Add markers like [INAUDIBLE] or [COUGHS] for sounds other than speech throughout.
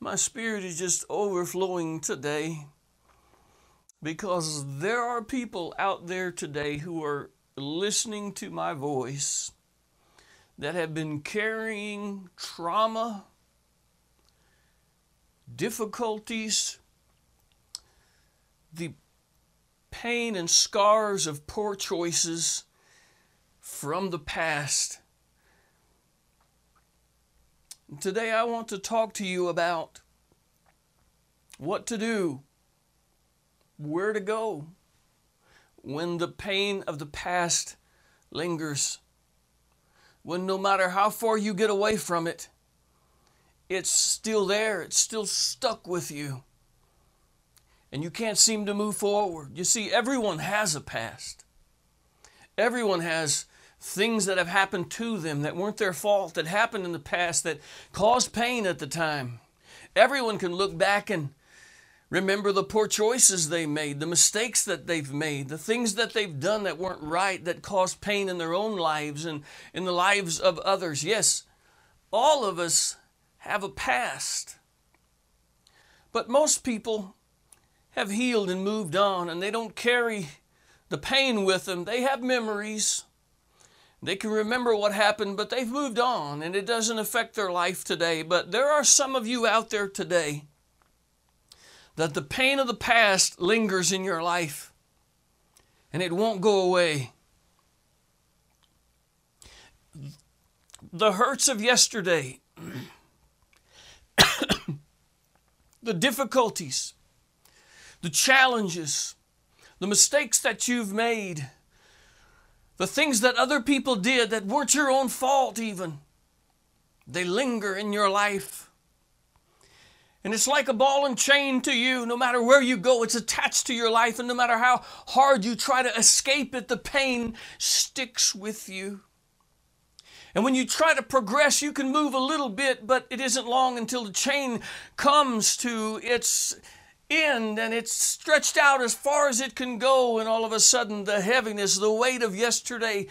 My spirit is just overflowing today because there are people out there today who are listening to my voice that have been carrying trauma, difficulties, the pain and scars of poor choices from the past. Today, I want to talk to you about what to do, where to go when the pain of the past lingers, when no matter how far you get away from it, it's still there, it's still stuck with you, and you can't seem to move forward. You see, everyone has a past, everyone has things that have happened to them that weren't their fault, that happened in the past, that caused pain at the time. Everyone can look back and remember the poor choices they made, the mistakes that they've made, the things that they've done that weren't right, that caused pain in their own lives and in the lives of others. Yes, all of us have a past. But most people have healed and moved on, and they don't carry the pain with them. They have memories. They can remember what happened, but they've moved on and it doesn't affect their life today. But there are some of you out there today that the pain of the past lingers in your life and it won't go away. The hurts of yesterday, [COUGHS] the difficulties, the challenges, the mistakes that you've made the things that other people did that weren't your own fault, even, they linger in your life. And it's like a ball and chain to you. No matter where you go, it's attached to your life. And no matter how hard you try to escape it, the pain sticks with you. And when you try to progress, you can move a little bit, but it isn't long until the chain comes to its end and it's stretched out as far as it can go, and all of a sudden the heaviness, the weight of yesterday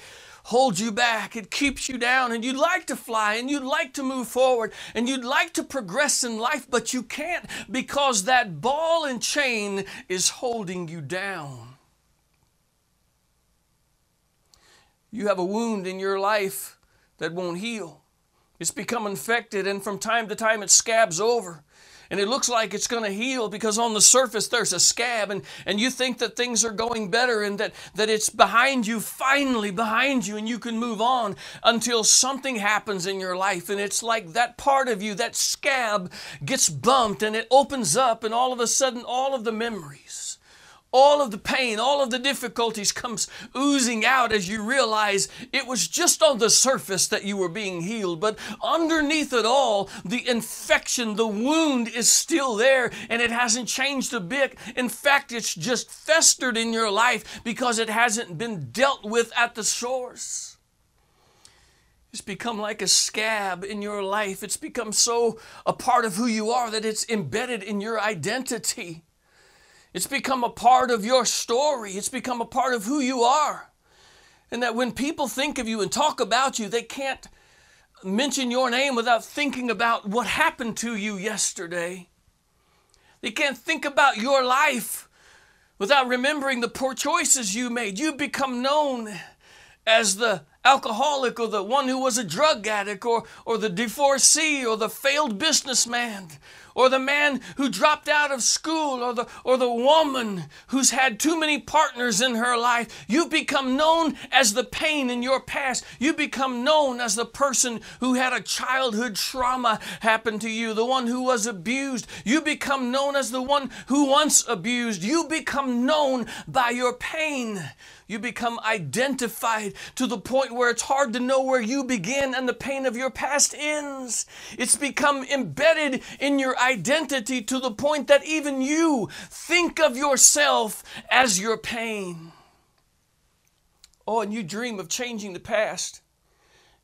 holds you back. It keeps you down, and you'd like to fly and you'd like to move forward and you'd like to progress in life, but you can't because that ball and chain is holding you down. You have a wound in your life that won't heal. It's become infected, and from time to time it scabs over and it looks like it's going to heal because on the surface there's a scab and, and you think that things are going better and that, that it's behind you, finally behind you, and you can move on until something happens in your life. And it's like that part of you, that scab, gets bumped and it opens up, and all of a sudden, all of the memories all of the pain, all of the difficulties comes oozing out as you realize it was just on the surface that you were being healed. But underneath it all, the infection, the wound is still there and it hasn't changed a bit. In fact, it's just festered in your life because it hasn't been dealt with at the source. It's become like a scab in your life. It's become so a part of who you are that it's embedded in your identity. It's become a part of your story. It's become a part of who you are. And that when people think of you and talk about you, they can't mention your name without thinking about what happened to you yesterday. They can't think about your life without remembering the poor choices you made. You become known as the alcoholic or the one who was a drug addict or, or the divorcee or the failed businessman or the man who dropped out of school or the, or the woman who's had too many partners in her life. You become known as the pain in your past. You become known as the person who had a childhood trauma happen to you, the one who was abused. You become known as the one who once abused. You become known by your pain. You become identified to the point where it's hard to know where you begin and the pain of your past ends. It's become embedded in your identity to the point that even you think of yourself as your pain. Oh, and you dream of changing the past.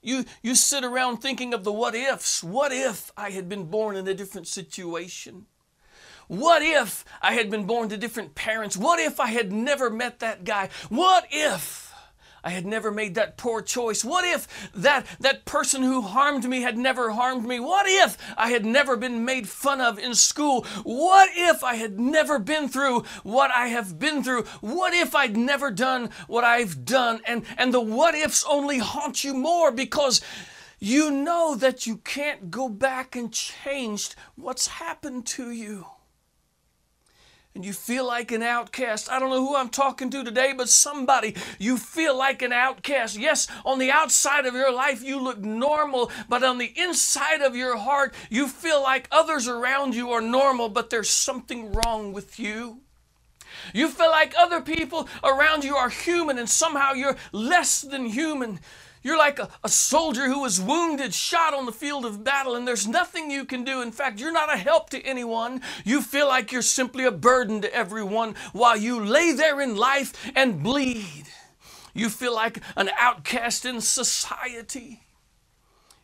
You, you sit around thinking of the what ifs. What if I had been born in a different situation? What if I had been born to different parents? What if I had never met that guy? What if I had never made that poor choice? What if that, that person who harmed me had never harmed me? What if I had never been made fun of in school? What if I had never been through what I have been through? What if I'd never done what I've done? And, and the what ifs only haunt you more because you know that you can't go back and change what's happened to you and you feel like an outcast. I don't know who I'm talking to today, but somebody, you feel like an outcast. Yes, on the outside of your life, you look normal, but on the inside of your heart, you feel like others around you are normal, but there's something wrong with you. You feel like other people around you are human and somehow you're less than human. You're like a, a, soldier who was wounded, shot on the field of battle, and there's nothing you can do. In fact, you're not a help to anyone. You feel like you're simply a burden to everyone while you lay there in life and bleed. You feel like an outcast in society.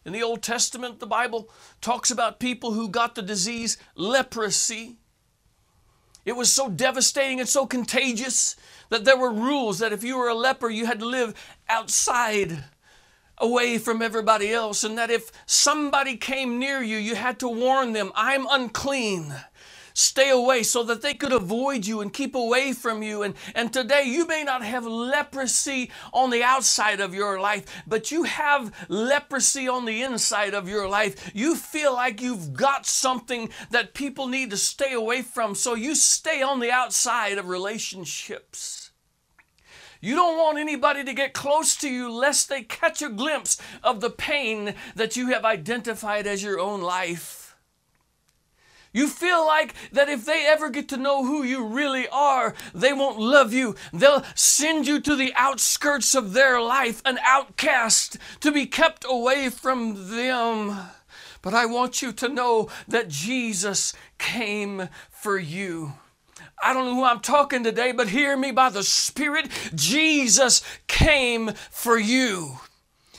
In the Old Testament, the Bible talks about people who got the disease leprosy. It was so devastating and so contagious that there were rules that if you were a leper, you had to live outside away from everybody else, and that if somebody came near you, you had to warn them, I'm unclean. Stay away so that they could avoid you and keep away from you. And, and today you may not have leprosy on the outside of your life, but you have leprosy on the inside of your life. You feel like you've got something that people need to stay away from, so you stay on the outside of relationships. You don't want anybody to get close to you lest they catch a glimpse of the pain that you have identified as your own life. You feel like that if they ever get to know who you really are, they won't love you. They'll send you to the outskirts of their life, an outcast, to be kept away from them. But I want you to know that Jesus came for you. I don't know who I'm talking today, but hear me by the Spirit. Jesus came for you.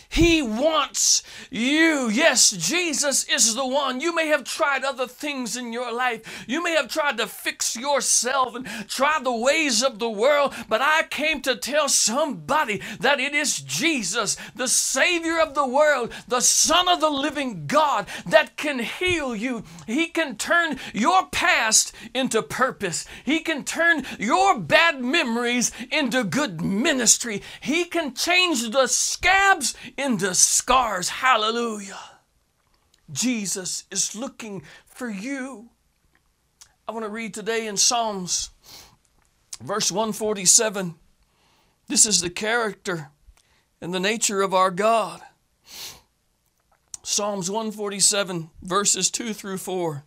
He wants you. Yes, Jesus is the one. You may have tried other things in your life. You may have tried to fix yourself and try the ways of the world, but I came to tell somebody that it is Jesus, the Savior of the world, the Son of the living God, that can heal you. He can turn your past into purpose. He can turn your bad memories into good ministry. He can change the scabs into scars. Hallelujah. Jesus is looking for you. I want to read today in Psalms, verse 147. This is the character and the nature of our God. Psalms 147, verses 2 through 4.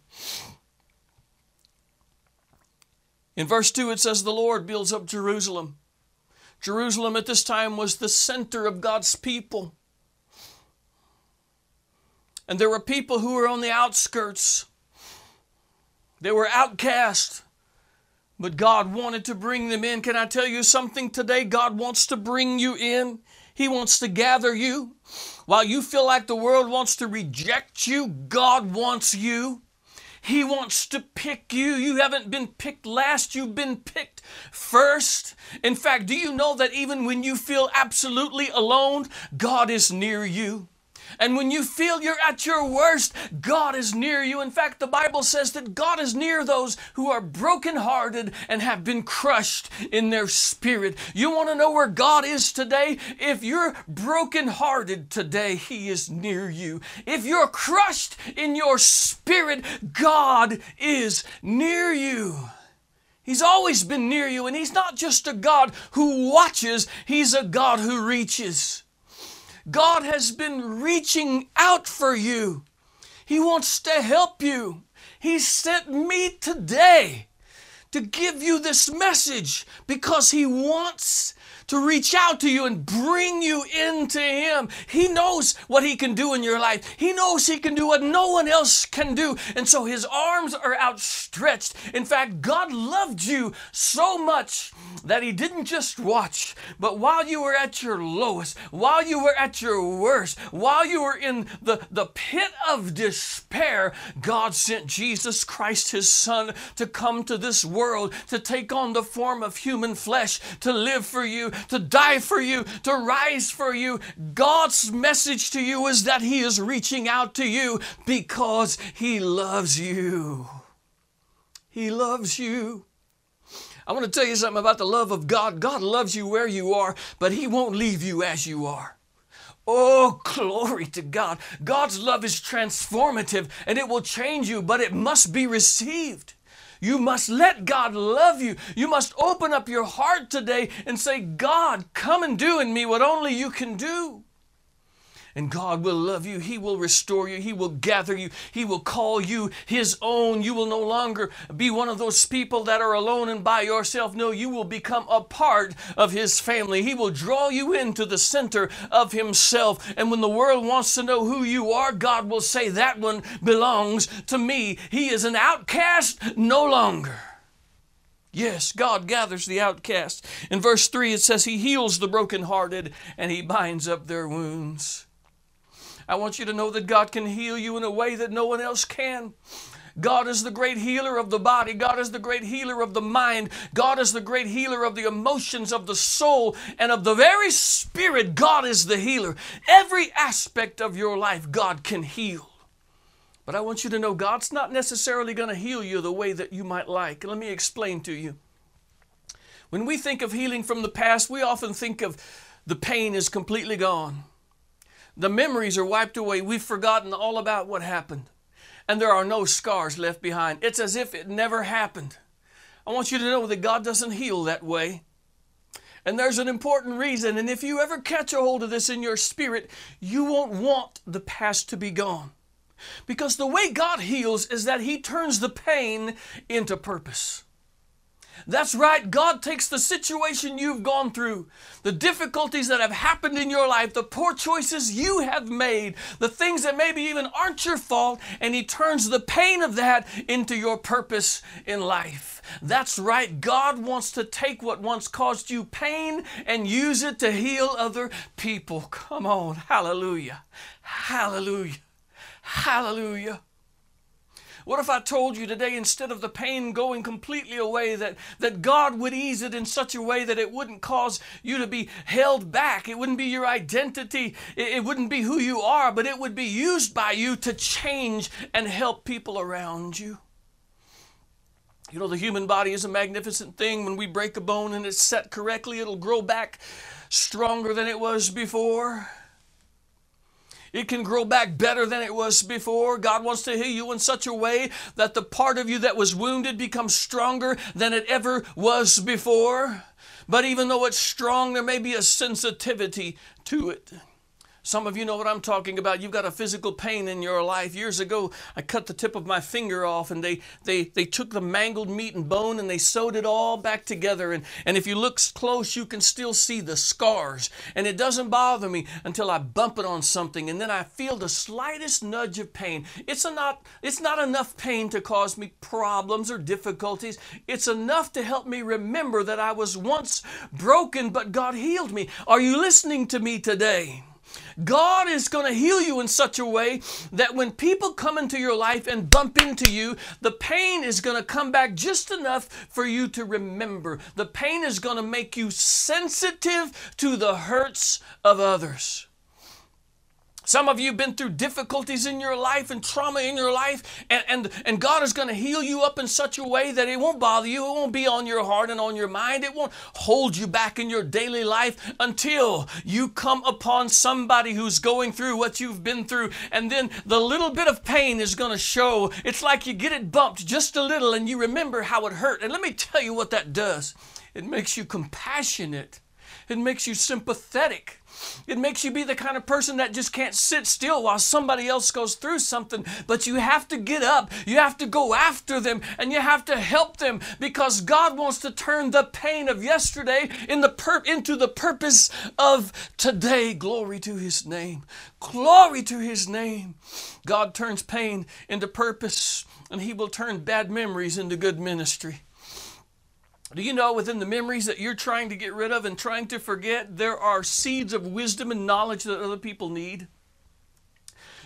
In verse 2, it says, The Lord builds up Jerusalem. Jerusalem at this time was the center of God's people. And there were people who were on the outskirts. They were outcast. But God wanted to bring them in. Can I tell you something today? God wants to bring you in. He wants to gather you. While you feel like the world wants to reject you, God wants you. He wants to pick you. You haven't been picked last, you've been picked first. In fact, do you know that even when you feel absolutely alone, God is near you? And when you feel you're at your worst, God is near you. In fact, the Bible says that God is near those who are brokenhearted and have been crushed in their spirit. You want to know where God is today? If you're brokenhearted today, He is near you. If you're crushed in your spirit, God is near you. He's always been near you, and He's not just a God who watches, He's a God who reaches. God has been reaching out for you. He wants to help you. He sent me today to give you this message because He wants to reach out to you and bring you into Him. He knows what He can do in your life. He knows He can do what no one else can do. And so His arms are outstretched. In fact, God loved you so much that He didn't just watch, but while you were at your lowest, while you were at your worst, while you were in the, the pit of despair, God sent Jesus Christ, His Son, to come to this world, to take on the form of human flesh, to live for you, to die for you, to rise for you. God's message to you is that He is reaching out to you because He loves you. He loves you. I want to tell you something about the love of God. God loves you where you are, but He won't leave you as you are. Oh, glory to God. God's love is transformative and it will change you, but it must be received. You must let God love you. You must open up your heart today and say, God, come and do in me what only you can do and God will love you. He will restore you. He will gather you. He will call you His own. You will no longer be one of those people that are alone and by yourself. No, you will become a part of His family. He will draw you into the center of Himself. And when the world wants to know who you are, God will say, That one belongs to me. He is an outcast no longer. Yes, God gathers the outcast. In verse 3, it says, He heals the brokenhearted and He binds up their wounds. I want you to know that God can heal you in a way that no one else can. God is the great healer of the body. God is the great healer of the mind. God is the great healer of the emotions, of the soul, and of the very spirit. God is the healer. Every aspect of your life, God can heal. But I want you to know God's not necessarily going to heal you the way that you might like. Let me explain to you. When we think of healing from the past, we often think of the pain is completely gone. The memories are wiped away. We've forgotten all about what happened. And there are no scars left behind. It's as if it never happened. I want you to know that God doesn't heal that way. And there's an important reason. And if you ever catch a hold of this in your spirit, you won't want the past to be gone. Because the way God heals is that He turns the pain into purpose. That's right. God takes the situation you've gone through, the difficulties that have happened in your life, the poor choices you have made, the things that maybe even aren't your fault, and He turns the pain of that into your purpose in life. That's right. God wants to take what once caused you pain and use it to heal other people. Come on. Hallelujah. Hallelujah. Hallelujah. What if I told you today, instead of the pain going completely away, that, that God would ease it in such a way that it wouldn't cause you to be held back? It wouldn't be your identity, it, it wouldn't be who you are, but it would be used by you to change and help people around you. You know, the human body is a magnificent thing. When we break a bone and it's set correctly, it'll grow back stronger than it was before. It can grow back better than it was before. God wants to heal you in such a way that the part of you that was wounded becomes stronger than it ever was before. But even though it's strong, there may be a sensitivity to it. Some of you know what I'm talking about. You've got a physical pain in your life. Years ago, I cut the tip of my finger off and they, they, they took the mangled meat and bone and they sewed it all back together. And, and if you look close, you can still see the scars. And it doesn't bother me until I bump it on something and then I feel the slightest nudge of pain. It's, a not, it's not enough pain to cause me problems or difficulties. It's enough to help me remember that I was once broken, but God healed me. Are you listening to me today? God is going to heal you in such a way that when people come into your life and bump into you, the pain is going to come back just enough for you to remember. The pain is going to make you sensitive to the hurts of others. Some of you have been through difficulties in your life and trauma in your life, and, and, and God is going to heal you up in such a way that it won't bother you. It won't be on your heart and on your mind. It won't hold you back in your daily life until you come upon somebody who's going through what you've been through. And then the little bit of pain is going to show. It's like you get it bumped just a little and you remember how it hurt. And let me tell you what that does it makes you compassionate, it makes you sympathetic. It makes you be the kind of person that just can't sit still while somebody else goes through something, but you have to get up, you have to go after them, and you have to help them because God wants to turn the pain of yesterday in the pur- into the purpose of today. Glory to His name. Glory to His name. God turns pain into purpose, and He will turn bad memories into good ministry. Do you know within the memories that you're trying to get rid of and trying to forget, there are seeds of wisdom and knowledge that other people need?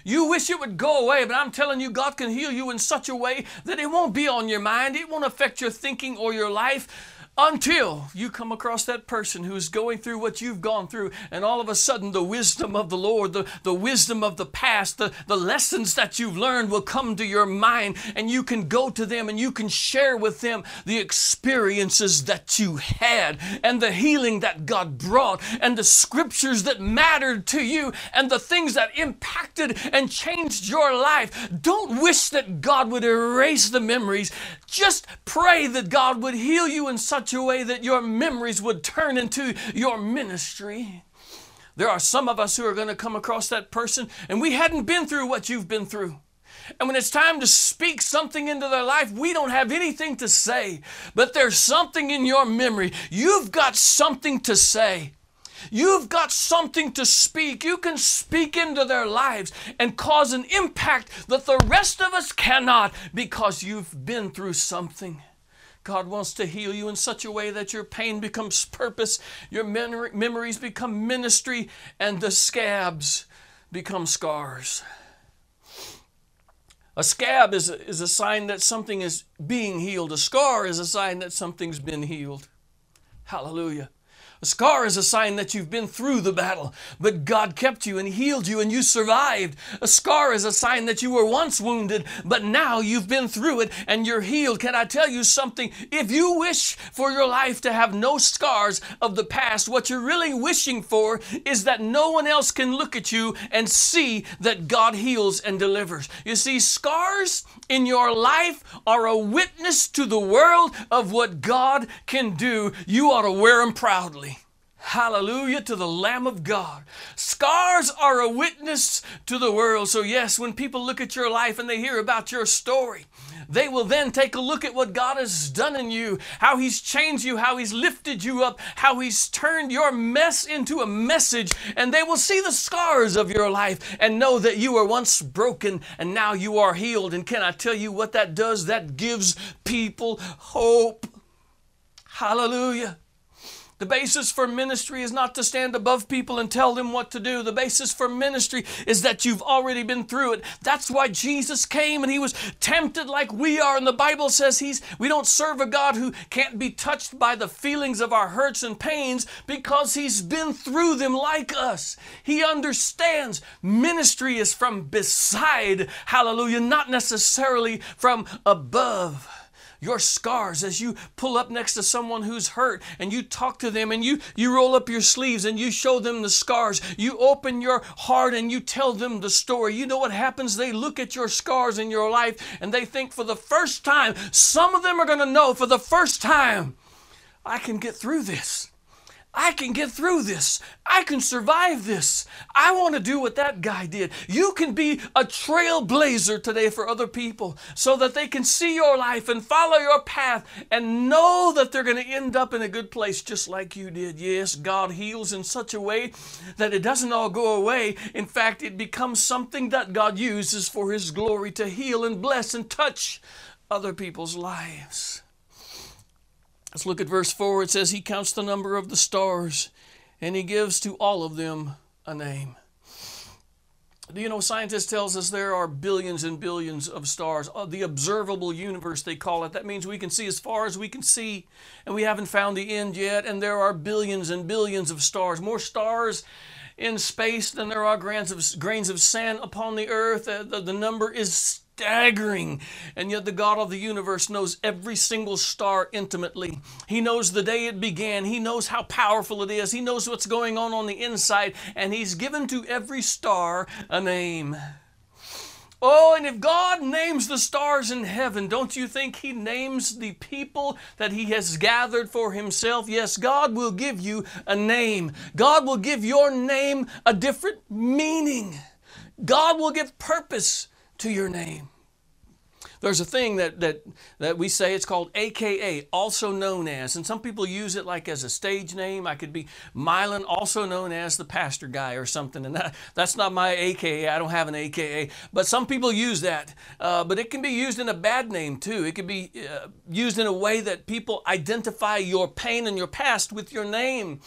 You wish it would go away, but I'm telling you, God can heal you in such a way that it won't be on your mind. It won't affect your thinking or your life until you come across that person who is going through what you've gone through, and all of a sudden the wisdom of the Lord, the, the wisdom of the past, the, the lessons that you've learned will come to your mind, and you can go to them and you can share with them the experiences that you had, and the healing that God brought, and the scriptures that mattered to you, and the things that impacted and changed your life. Don't wish that God would erase the memories. Just pray that God would heal you in such way that your memories would turn into your ministry. There are some of us who are going to come across that person and we hadn't been through what you've been through. And when it's time to speak something into their life, we don't have anything to say. But there's something in your memory. You've got something to say. You've got something to speak. You can speak into their lives and cause an impact that the rest of us cannot because you've been through something. God wants to heal you in such a way that your pain becomes purpose, your memories become ministry, and the scabs become scars. A scab is a, is a sign that something is being healed. A scar is a sign that something's been healed. Hallelujah. A scar is a sign that you've been through the battle, but God kept you and healed you and you survived. A scar is a sign that you were once wounded, but now you've been through it and you're healed. Can I tell you something? If you wish for your life to have no scars of the past, what you're really wishing for is that no one else can look at you and see that God heals and delivers. You see, scars in your life are a witness to the world of what God can do. You ought to wear them proudly. Hallelujah to the Lamb of God. Scars are a witness to the world. So, yes, when people look at your life and they hear about your story, they will then take a look at what God has done in you, how He's changed you, how He's lifted you up, how He's turned your mess into a message, and they will see the scars of your life and know that you were once broken and now you are healed. And can I tell you what that does? That gives people hope. Hallelujah. The basis for ministry is not to stand above people and tell them what to do. The basis for ministry is that you've already been through it. That's why Jesus came and he was tempted like we are. And the Bible says he's we don't serve a God who can't be touched by the feelings of our hurts and pains because he's been through them like us. He understands ministry is from beside, hallelujah, not necessarily from above your scars as you pull up next to someone who's hurt and you talk to them and you, you roll up your sleeves and you show them the scars. You open your heart and you tell them the story. You know what happens? They look at your scars in your life and they think for the first time, some of them are going to know for the first time, I can get through this. I can get through this. I can survive this. I want to do what that guy did. You can be a trailblazer today for other people so that they can see your life and follow your path and know that they're going to end up in a good place just like you did. Yes, God heals in such a way that it doesn't all go away. In fact, it becomes something that God uses for His glory to heal and bless and touch other people's lives. Let's look at verse 4. It says, He counts the number of the stars, and He gives to all of them a name. Do you know, scientists tells us there are billions and billions of stars. Uh, the observable universe, they call it. That means we can see as far as we can see, and we haven't found the end yet. And there are billions and billions of stars. More stars in space than there are grains of, grains of sand upon the earth. Uh, the, the number is staggering. And yet, the God of the universe knows every single star intimately. He knows the day it began. He knows how powerful it is. He knows what's going on on the inside. And He's given to every star a name. Oh, and if God names the stars in heaven, don't you think He names the people that He has gathered for Himself? Yes, God will give you a name. God will give your name a different meaning. God will give purpose to your name. There's a thing that, that, that we say it's called AKA, also known as, and some people use it like as a stage name. I could be Mylan, also known as the pastor guy or something, and that, that's not my AKA. I don't have an AKA, but some people use that. Uh, but it can be used in a bad name too. It can be uh, used in a way that people identify your pain and your past with your name.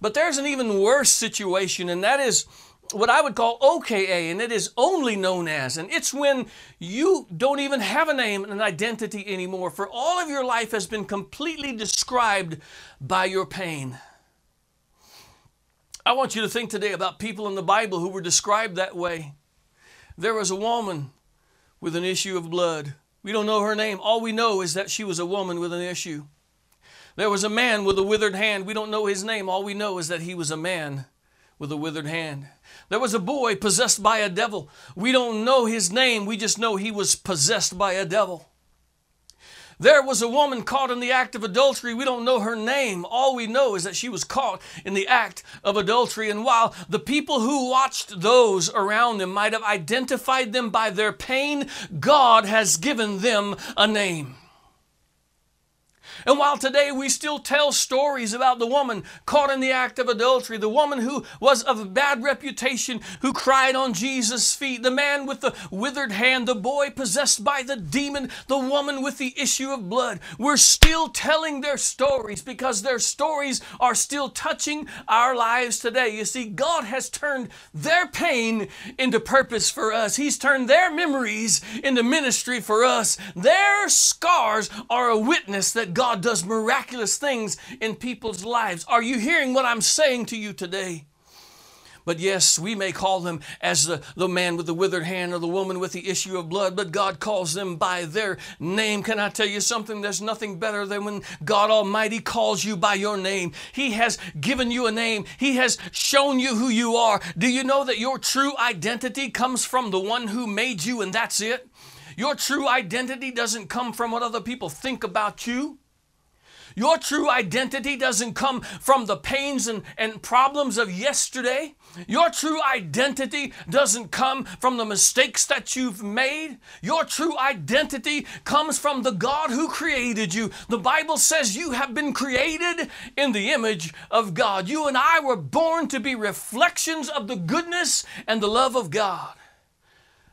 But there's an even worse situation, and that is what I would call OKA, and it is only known as. And it's when you don't even have a name and an identity anymore, for all of your life has been completely described by your pain. I want you to think today about people in the Bible who were described that way. There was a woman with an issue of blood. We don't know her name. All we know is that she was a woman with an issue. There was a man with a withered hand. We don't know his name. All we know is that he was a man with a withered hand. There was a boy possessed by a devil. We don't know his name, we just know he was possessed by a devil. There was a woman caught in the act of adultery. We don't know her name. All we know is that she was caught in the act of adultery. And while the people who watched those around them might have identified them by their pain, God has given them a name. And while today we still tell stories about the woman caught in the act of adultery, the woman who was of bad reputation, who cried on Jesus' feet, the man with the withered hand, the boy possessed by the demon, the woman with the issue of blood, we're still telling their stories because their stories are still touching our lives today. You see, God has turned their pain into purpose for us, He's turned their memories into ministry for us. Their scars are a witness that God God does miraculous things in people's lives. Are you hearing what I'm saying to you today? But yes, we may call them as the, the man with the withered hand or the woman with the issue of blood, but God calls them by their name. Can I tell you something? There's nothing better than when God Almighty calls you by your name. He has given you a name, He has shown you who you are. Do you know that your true identity comes from the one who made you, and that's it? Your true identity doesn't come from what other people think about you. Your true identity doesn't come from the pains and, and problems of yesterday. Your true identity doesn't come from the mistakes that you've made. Your true identity comes from the God who created you. The Bible says you have been created in the image of God. You and I were born to be reflections of the goodness and the love of God.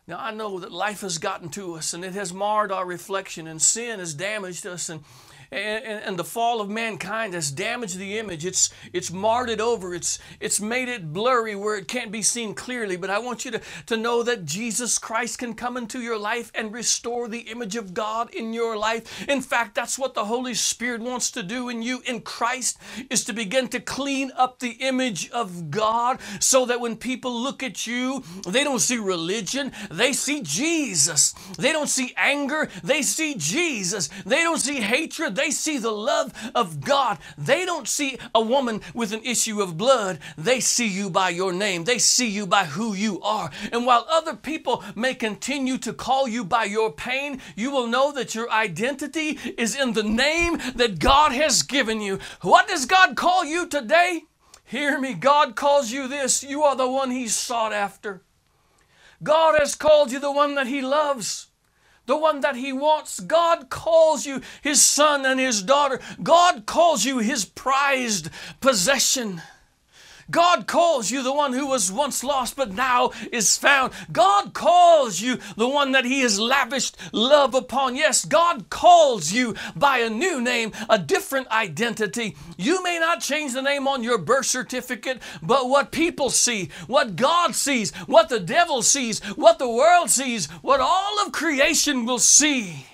Now, I know that life has gotten to us and it has marred our reflection, and sin has damaged us, and and, and, the fall of mankind has damaged the image. It's, it's marred it over. It's, it's made it blurry where it can't be seen clearly. But I want you to, to know that Jesus Christ can come into your life and restore the image of God in your life. In fact, that's what the Holy Spirit wants to do in you in Christ is to begin to clean up the image of God so that when people look at you, they don't see religion, they see Jesus. They don't see anger, they see Jesus. They don't see hatred, they see the love of God. They don't see a woman with an issue of blood. They see you by your name. They see you by who you are. And while other people may continue to call you by your pain, you will know that your identity is in the name that God has given you. What does God call you today? Hear me. God calls you this. You are the one He sought after. God has called you the one that He loves the one that He wants. God calls you His son and His daughter. God calls you His prized possession. God calls you the one who was once lost but now is found. God calls you the one that He has lavished love upon. Yes, God calls you by a new name, a different identity. You may not change the name on your birth certificate, but what people see, what God sees, what the devil sees, what the world sees, what all of creation will see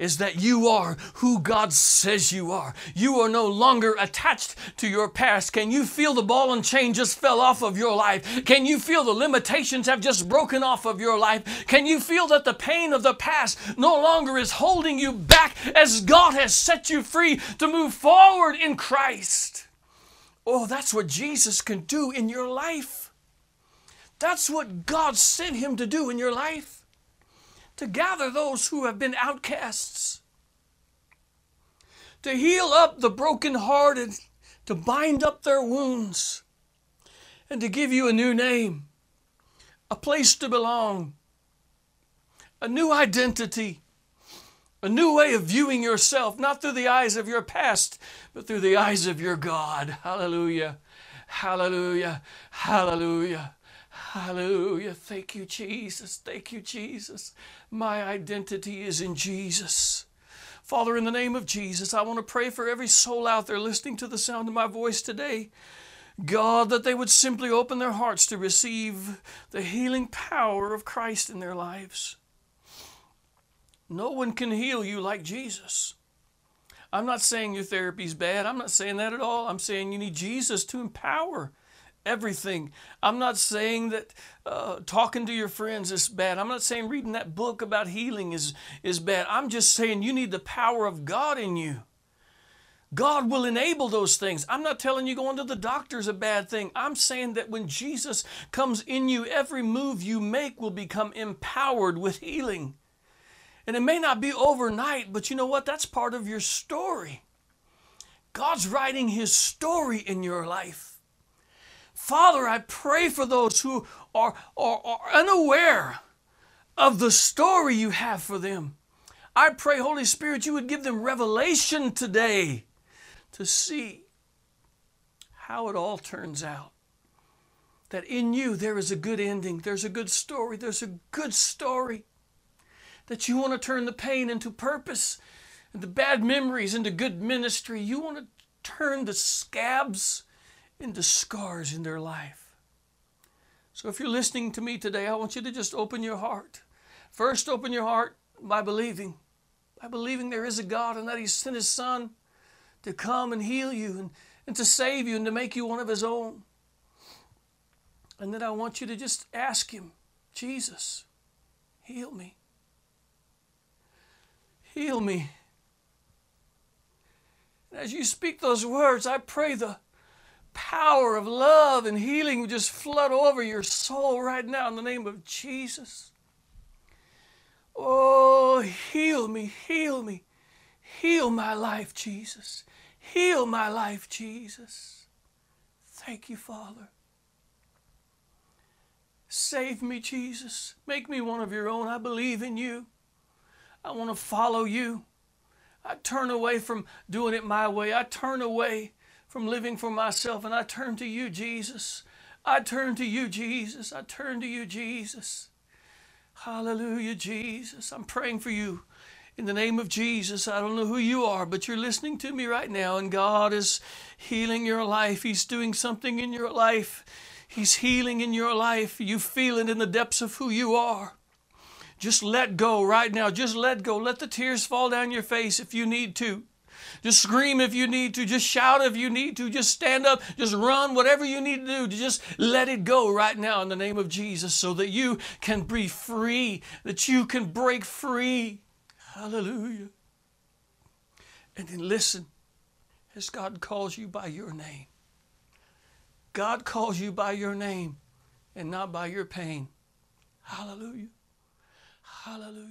is that you are who God says you are. You are no longer attached to your past. Can you feel the ball and chain just fell off of your life? Can you feel the limitations have just broken off of your life? Can you feel that the pain of the past no longer is holding you back as God has set you free to move forward in Christ? Oh, that's what Jesus can do in your life. That's what God sent him to do in your life to gather those who have been outcasts, to heal up the brokenhearted, to bind up their wounds, and to give you a new name, a place to belong, a new identity, a new way of viewing yourself, not through the eyes of your past, but through the eyes of your God. Hallelujah. Hallelujah. Hallelujah. Hallelujah. Thank you, Jesus. Thank you, Jesus. My identity is in Jesus. Father, in the name of Jesus, I want to pray for every soul out there listening to the sound of my voice today. God, that they would simply open their hearts to receive the healing power of Christ in their lives. No one can heal you like Jesus. I'm not saying your therapy's bad. I'm not saying that at all. I'm saying you need Jesus to empower everything. I'm not saying that uh, talking to your friends is bad. I'm not saying reading that book about healing is, is bad. I'm just saying you need the power of God in you. God will enable those things. I'm not telling you going to the doctor is a bad thing. I'm saying that when Jesus comes in you, every move you make will become empowered with healing. And it may not be overnight, but you know what? That's part of your story. God's writing His story in your life. Father, I pray for those who are, are, are unaware of the story you have for them. I pray, Holy Spirit, you would give them revelation today to see how it all turns out. That in you there is a good ending, there's a good story, there's a good story. That you want to turn the pain into purpose and the bad memories into good ministry. You want to turn the scabs into scars in their life. So if you're listening to me today, I want you to just open your heart. First, open your heart by believing, by believing there is a God and that He sent His Son to come and heal you and, and to save you and to make you one of His own. And then I want you to just ask Him, Jesus, heal me. Heal me. And as you speak those words, I pray the power of love and healing would just flood over your soul right now in the name of Jesus. Oh, heal me, heal me, heal my life, Jesus. Heal my life, Jesus. Thank you, Father. Save me, Jesus. Make me one of your own. I believe in you. I want to follow you. I turn away from doing it my way. I turn away from living for myself and I turn to you, Jesus. I turn to you, Jesus. I turn to you, Jesus. Hallelujah, Jesus. I'm praying for you in the name of Jesus. I don't know who you are, but you're listening to me right now, and God is healing your life. He's doing something in your life. He's healing in your life. You feel it in the depths of who you are. Just let go right now. Just let go. Let the tears fall down your face if you need to. Just scream if you need to. Just shout if you need to. Just stand up. Just run. Whatever you need to do. To Just let it go right now in the name of Jesus so that you can be free, that you can break free. Hallelujah. And then listen as God calls you by your name. God calls you by your name and not by your pain. Hallelujah. Hallelujah.